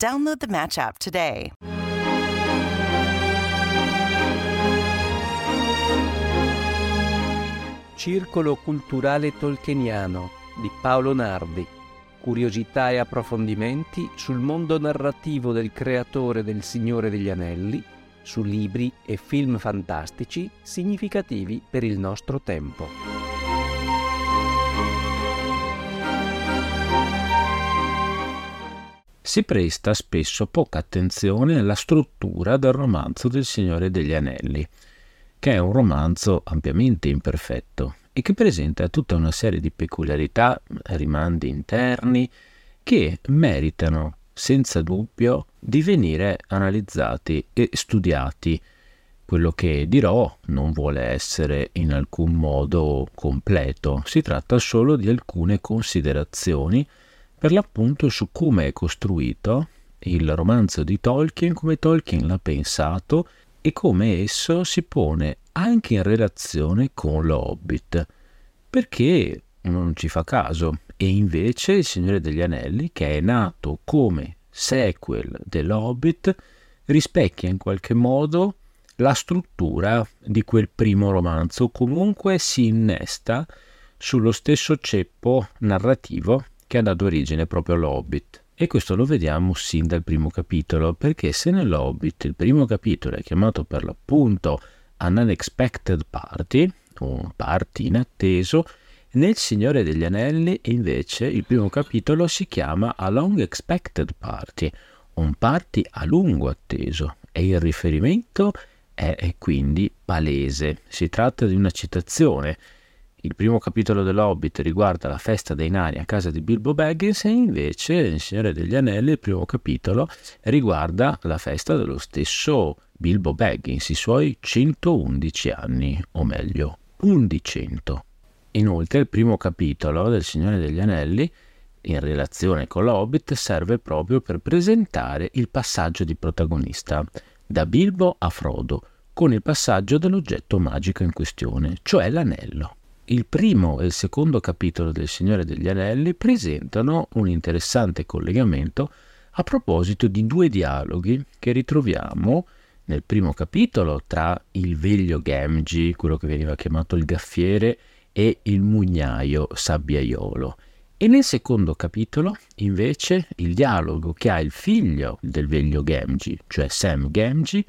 Download the Match app today. Circolo culturale tolkieniano di Paolo Nardi. Curiosità e approfondimenti sul mondo narrativo del creatore del Signore degli Anelli, su libri e film fantastici significativi per il nostro tempo. Si presta spesso poca attenzione alla struttura del romanzo del Signore degli Anelli che è un romanzo ampiamente imperfetto e che presenta tutta una serie di peculiarità, rimandi interni, che meritano senza dubbio di venire analizzati e studiati. Quello che dirò non vuole essere in alcun modo completo, si tratta solo di alcune considerazioni per l'appunto su come è costruito il romanzo di Tolkien, come Tolkien l'ha pensato e come esso si pone anche in relazione con lo Hobbit, perché non ci fa caso, e invece Il Signore degli Anelli, che è nato come sequel dell'Hobbit, rispecchia in qualche modo la struttura di quel primo romanzo, comunque si innesta sullo stesso ceppo narrativo che ha dato origine proprio all'Hobbit. E questo lo vediamo sin dal primo capitolo, perché se nell'Hobbit il primo capitolo è chiamato per l'appunto An Unexpected Party, un party inatteso, nel Signore degli Anelli invece il primo capitolo si chiama A Long Expected Party, un party a lungo atteso e il riferimento è, quindi palese. Si tratta di una citazione il primo capitolo dell'Hobbit riguarda la festa dei nani a casa di Bilbo Baggins e invece Il Signore degli Anelli, il primo capitolo, riguarda la festa dello stesso Bilbo Baggins, i suoi 111 anni, o meglio, undicento. Inoltre il primo capitolo del Signore degli Anelli, in relazione con l'Hobbit, serve proprio per presentare il passaggio di protagonista, da Bilbo a Frodo, con il passaggio dell'oggetto magico in questione, cioè l'anello. Il primo e il secondo capitolo del Signore degli Anelli presentano un interessante collegamento a proposito di due dialoghi che ritroviamo nel primo capitolo tra il veglio Gamgi, quello che veniva chiamato il gaffiere, e il mugnaio sabbiaiolo. E nel secondo capitolo, invece, il dialogo che ha il figlio del veglio Gamgi, cioè Sam Gamgi,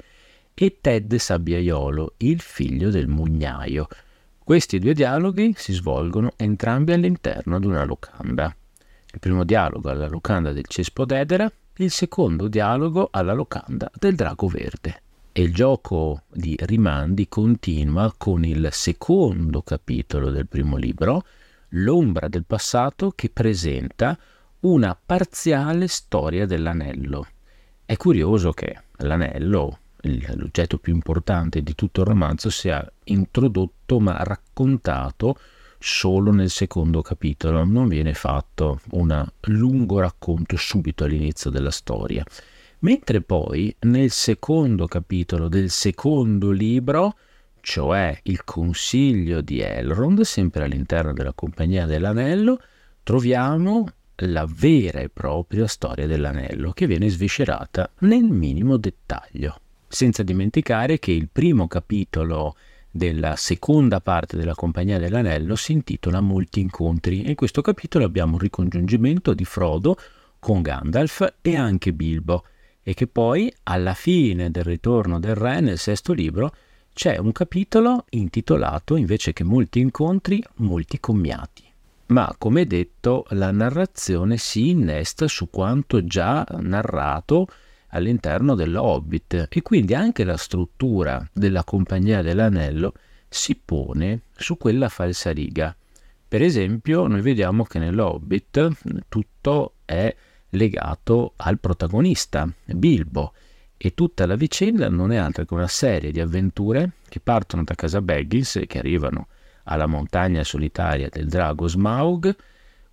e Ted Sabbiaiolo, il figlio del mugnaio. Questi due dialoghi si svolgono entrambi all'interno di una locanda. Il primo dialogo alla locanda del Cespo d'Edera, il secondo dialogo alla locanda del Drago Verde. E il gioco di rimandi continua con il secondo capitolo del primo libro, L'ombra del passato, che presenta una parziale storia dell'anello. È curioso che l'anello, l'oggetto più importante di tutto il romanzo sia introdotto ma raccontato solo nel secondo capitolo, non viene fatto un lungo racconto subito all'inizio della storia. Mentre poi nel secondo capitolo del secondo libro, cioè il consiglio di Elrond, sempre all'interno della Compagnia dell'Anello, troviamo la vera e propria storia dell'anello che viene sviscerata nel minimo dettaglio senza dimenticare che il primo capitolo della seconda parte della Compagnia dell'Anello si intitola Molti incontri e in questo capitolo abbiamo un ricongiungimento di Frodo con Gandalf e anche Bilbo e che poi alla fine del ritorno del re nel sesto libro c'è un capitolo intitolato invece che Molti incontri, molti commiati. Ma come detto la narrazione si innesta su quanto già narrato all'interno dell'Hobbit e quindi anche la struttura della Compagnia dell'Anello si pone su quella falsariga. Per esempio, noi vediamo che nell'Hobbit tutto è legato al protagonista, Bilbo, e tutta la vicenda non è altro che una serie di avventure che partono da casa Baggins e che arrivano alla montagna solitaria del drago Smaug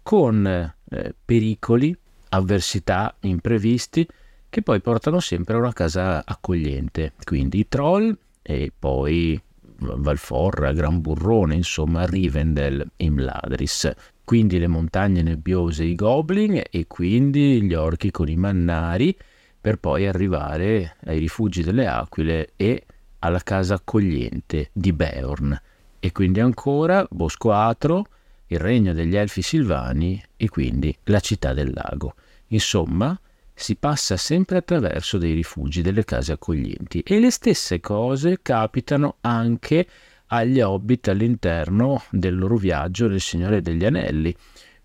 con eh, pericoli, avversità imprevisti che poi portano sempre a una casa accogliente. Quindi i troll e poi Valforra, Gran Burrone, insomma Rivendell e Imladris. Quindi le montagne nebbiose i goblin e quindi gli orchi con i mannari per poi arrivare ai rifugi delle aquile e alla casa accogliente di Beorn. E quindi ancora Bosco Atro, il regno degli elfi silvani e quindi la città del lago. Insomma, si passa sempre attraverso dei rifugi, delle case accoglienti e le stesse cose capitano anche agli hobbit all'interno del loro viaggio nel Signore degli Anelli.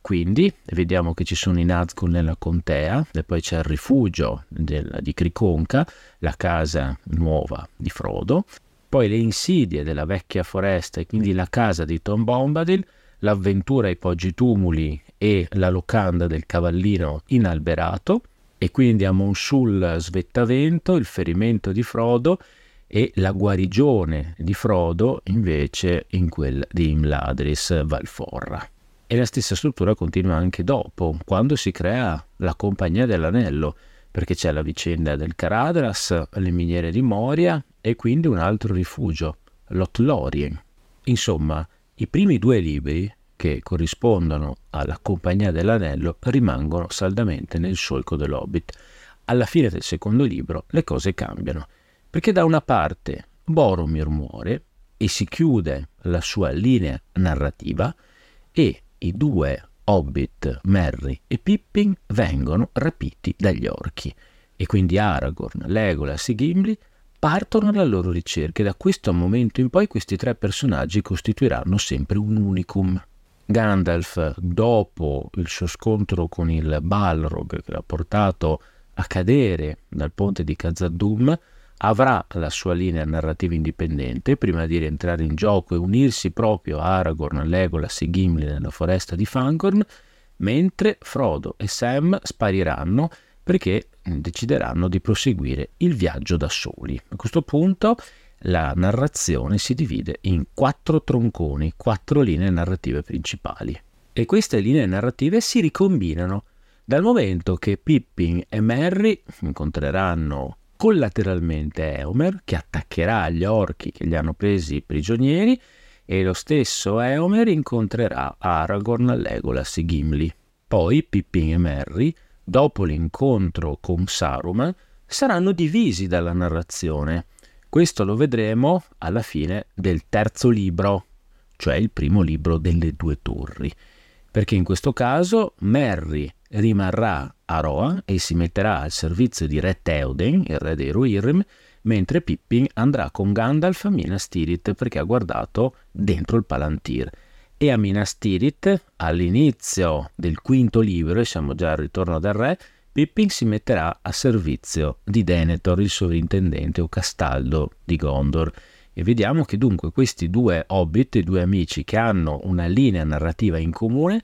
Quindi vediamo che ci sono i Nazgûl nella contea, e poi c'è il rifugio del, di Criconca, la casa nuova di Frodo, poi le insidie della vecchia foresta e quindi la casa di Tom Bombadil, l'avventura ai Poggi Tumuli e la locanda del cavallino inalberato, e quindi a Monsul Svettavento, il ferimento di Frodo e la guarigione di Frodo invece in quella di Imladris Valforra. E la stessa struttura continua anche dopo, quando si crea la Compagnia dell'Anello, perché c'è la vicenda del Caradras, le miniere di Moria e quindi un altro rifugio, Lothlorien. Insomma, i primi due libri che corrispondono alla Compagnia dell'Anello rimangono saldamente nel solco dell'Hobbit. Alla fine del secondo libro le cose cambiano, perché da una parte Boromir muore e si chiude la sua linea narrativa e i due Hobbit, Merry e Pippin vengono rapiti dagli orchi e quindi Aragorn, Legolas e Gimli partono alla loro ricerca e da questo momento in poi questi tre personaggi costituiranno sempre un unicum. Gandalf, dopo il suo scontro con il Balrog che l'ha portato a cadere dal ponte di Khazad-dûm, avrà la sua linea narrativa indipendente prima di rientrare in gioco e unirsi proprio a Aragorn, Legolas e Gimli nella foresta di Fangorn, mentre Frodo e Sam spariranno perché decideranno di proseguire il viaggio da soli. A questo punto la narrazione si divide in quattro tronconi, quattro linee narrative principali. E queste linee narrative si ricombinano dal momento che Pippin e Merry incontreranno collateralmente Eomer, che attaccherà gli orchi che li hanno presi prigionieri, e lo stesso Eomer incontrerà Aragorn, Legolas e Gimli. Poi Pippin e Merry, dopo l'incontro con Saruman, saranno divisi dalla narrazione questo lo vedremo alla fine del terzo libro, cioè il primo libro delle due torri, perché in questo caso Merry rimarrà a Rohan e si metterà al servizio di Re Theoden, il re dei Rohirrim, mentre Pippin andrà con Gandalf a Minas Tirith perché ha guardato dentro il Palantir. E a Minas Tirith, all'inizio del quinto libro, e siamo già al ritorno del re, Pippin si metterà a servizio di Denethor, il sovrintendente o castaldo di Gondor. E vediamo che dunque questi due hobbit, due amici che hanno una linea narrativa in comune,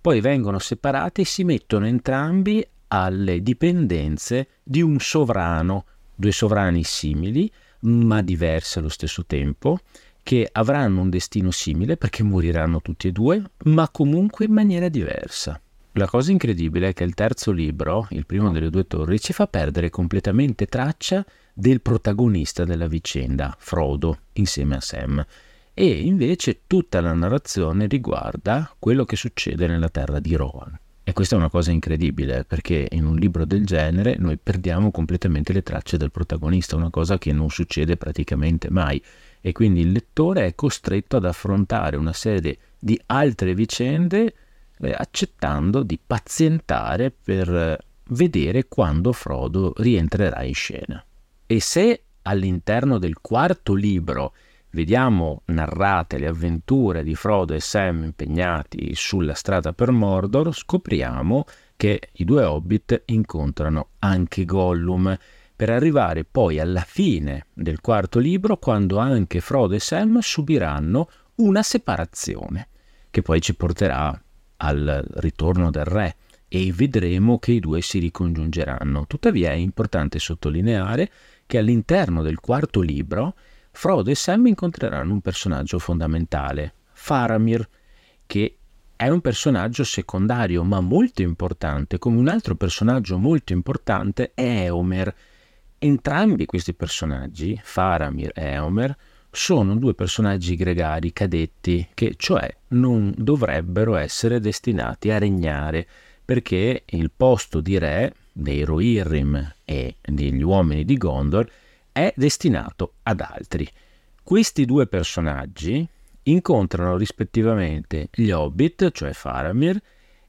poi vengono separati e si mettono entrambi alle dipendenze di un sovrano, due sovrani simili, ma diversi allo stesso tempo, che avranno un destino simile perché moriranno tutti e due, ma comunque in maniera diversa. La cosa incredibile è che il terzo libro, il primo delle due torri, ci fa perdere completamente traccia del protagonista della vicenda, Frodo, insieme a Sam. E invece tutta la narrazione riguarda quello che succede nella terra di Rohan. E questa è una cosa incredibile perché in un libro del genere noi perdiamo completamente le tracce del protagonista, una cosa che non succede praticamente mai. E quindi il lettore è costretto ad affrontare una serie di altre vicende eh, accettando di pazientare per eh, vedere quando Frodo rientrerà in scena. E se all'interno del quarto libro vediamo narrate le avventure di Frodo e Sam impegnati sulla strada per Mordor, scopriamo che i due hobbit incontrano anche Gollum, per arrivare poi alla fine del quarto libro quando anche Frodo e Sam subiranno una separazione, che poi ci porterà al ritorno del re e vedremo che i due si ricongiungeranno. Tuttavia è importante sottolineare che all'interno del quarto libro Frodo e Sam incontreranno un personaggio fondamentale, Faramir, che è un personaggio secondario ma molto importante, come un altro personaggio molto importante è Eomer. Entrambi questi personaggi, Faramir e Eomer, sono due personaggi gregari cadetti che cioè non dovrebbero essere destinati a regnare perché il posto di re dei Rohirrim e degli uomini di Gondor è destinato ad altri. Questi due personaggi incontrano rispettivamente gli Hobbit, cioè Faramir,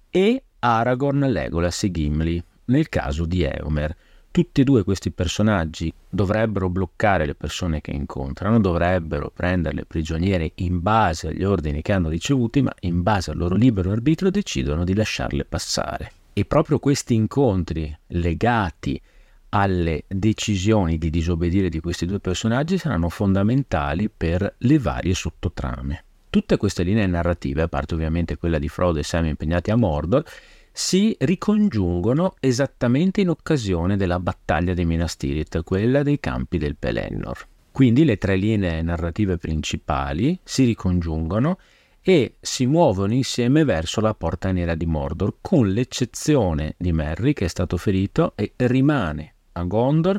e Aragorn, Legolas e Gimli, nel caso di Eomer. Tutti e due questi personaggi dovrebbero bloccare le persone che incontrano, dovrebbero prenderle prigioniere in base agli ordini che hanno ricevuti, ma in base al loro libero arbitrio decidono di lasciarle passare. E proprio questi incontri legati alle decisioni di disobbedire di questi due personaggi saranno fondamentali per le varie sottotrame. Tutte queste linee narrative, a parte ovviamente quella di Frodo e Sam impegnati a Mordor, si ricongiungono esattamente in occasione della battaglia di Minas Tirith, quella dei campi del Pelennor. Quindi le tre linee narrative principali si ricongiungono e si muovono insieme verso la porta nera di Mordor, con l'eccezione di Merry che è stato ferito e rimane a Gondor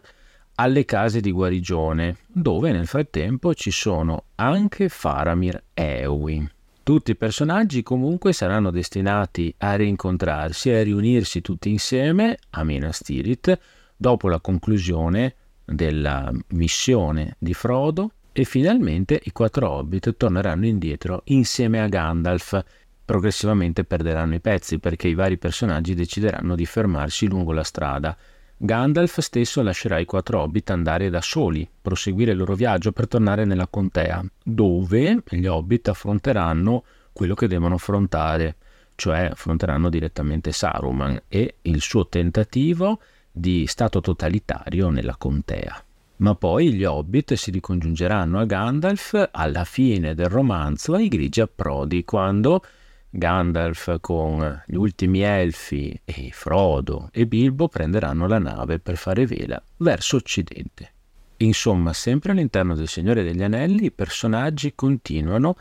alle case di guarigione, dove nel frattempo ci sono anche Faramir e Eowyn. Tutti i personaggi comunque saranno destinati a rincontrarsi e a riunirsi tutti insieme a Minas Tirith dopo la conclusione della missione di Frodo e finalmente i quattro hobbit torneranno indietro insieme a Gandalf. Progressivamente perderanno i pezzi perché i vari personaggi decideranno di fermarsi lungo la strada. Gandalf stesso lascerà i quattro hobbit andare da soli, proseguire il loro viaggio per tornare nella contea, dove gli hobbit affronteranno quello che devono affrontare, cioè affronteranno direttamente Saruman e il suo tentativo di stato totalitario nella contea. Ma poi gli hobbit si ricongiungeranno a Gandalf alla fine del romanzo ai grigi approdi, quando Gandalf con gli ultimi elfi e Frodo e Bilbo prenderanno la nave per fare vela verso occidente. Insomma, sempre all'interno del Signore degli Anelli i personaggi continuano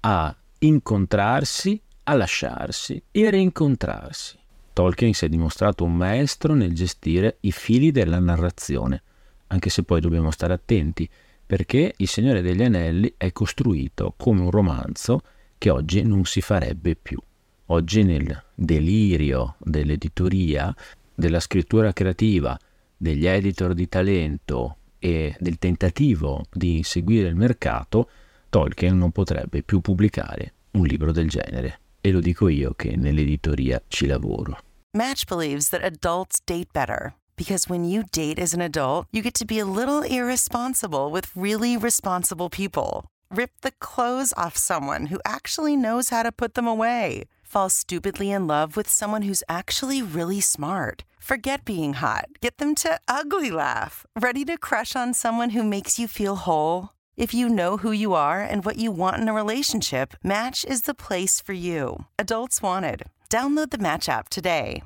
a incontrarsi, a lasciarsi e a rincontrarsi. Tolkien si è dimostrato un maestro nel gestire i fili della narrazione, anche se poi dobbiamo stare attenti, perché Il Signore degli Anelli è costruito come un romanzo che oggi non si farebbe più. Oggi nel delirio dell'editoria, della scrittura creativa, degli editor di talento e del tentativo di inseguire il mercato, Tolkien non potrebbe più pubblicare un libro del genere. E lo dico io che nell'editoria ci lavoro. Match believes that adults date better because when you date as an adult, you get to be a little irresponsible with really responsible people. Rip the clothes off someone who actually knows how to put them away. Fall stupidly in love with someone who's actually really smart. Forget being hot. Get them to ugly laugh. Ready to crush on someone who makes you feel whole? If you know who you are and what you want in a relationship, Match is the place for you. Adults wanted. Download the Match app today.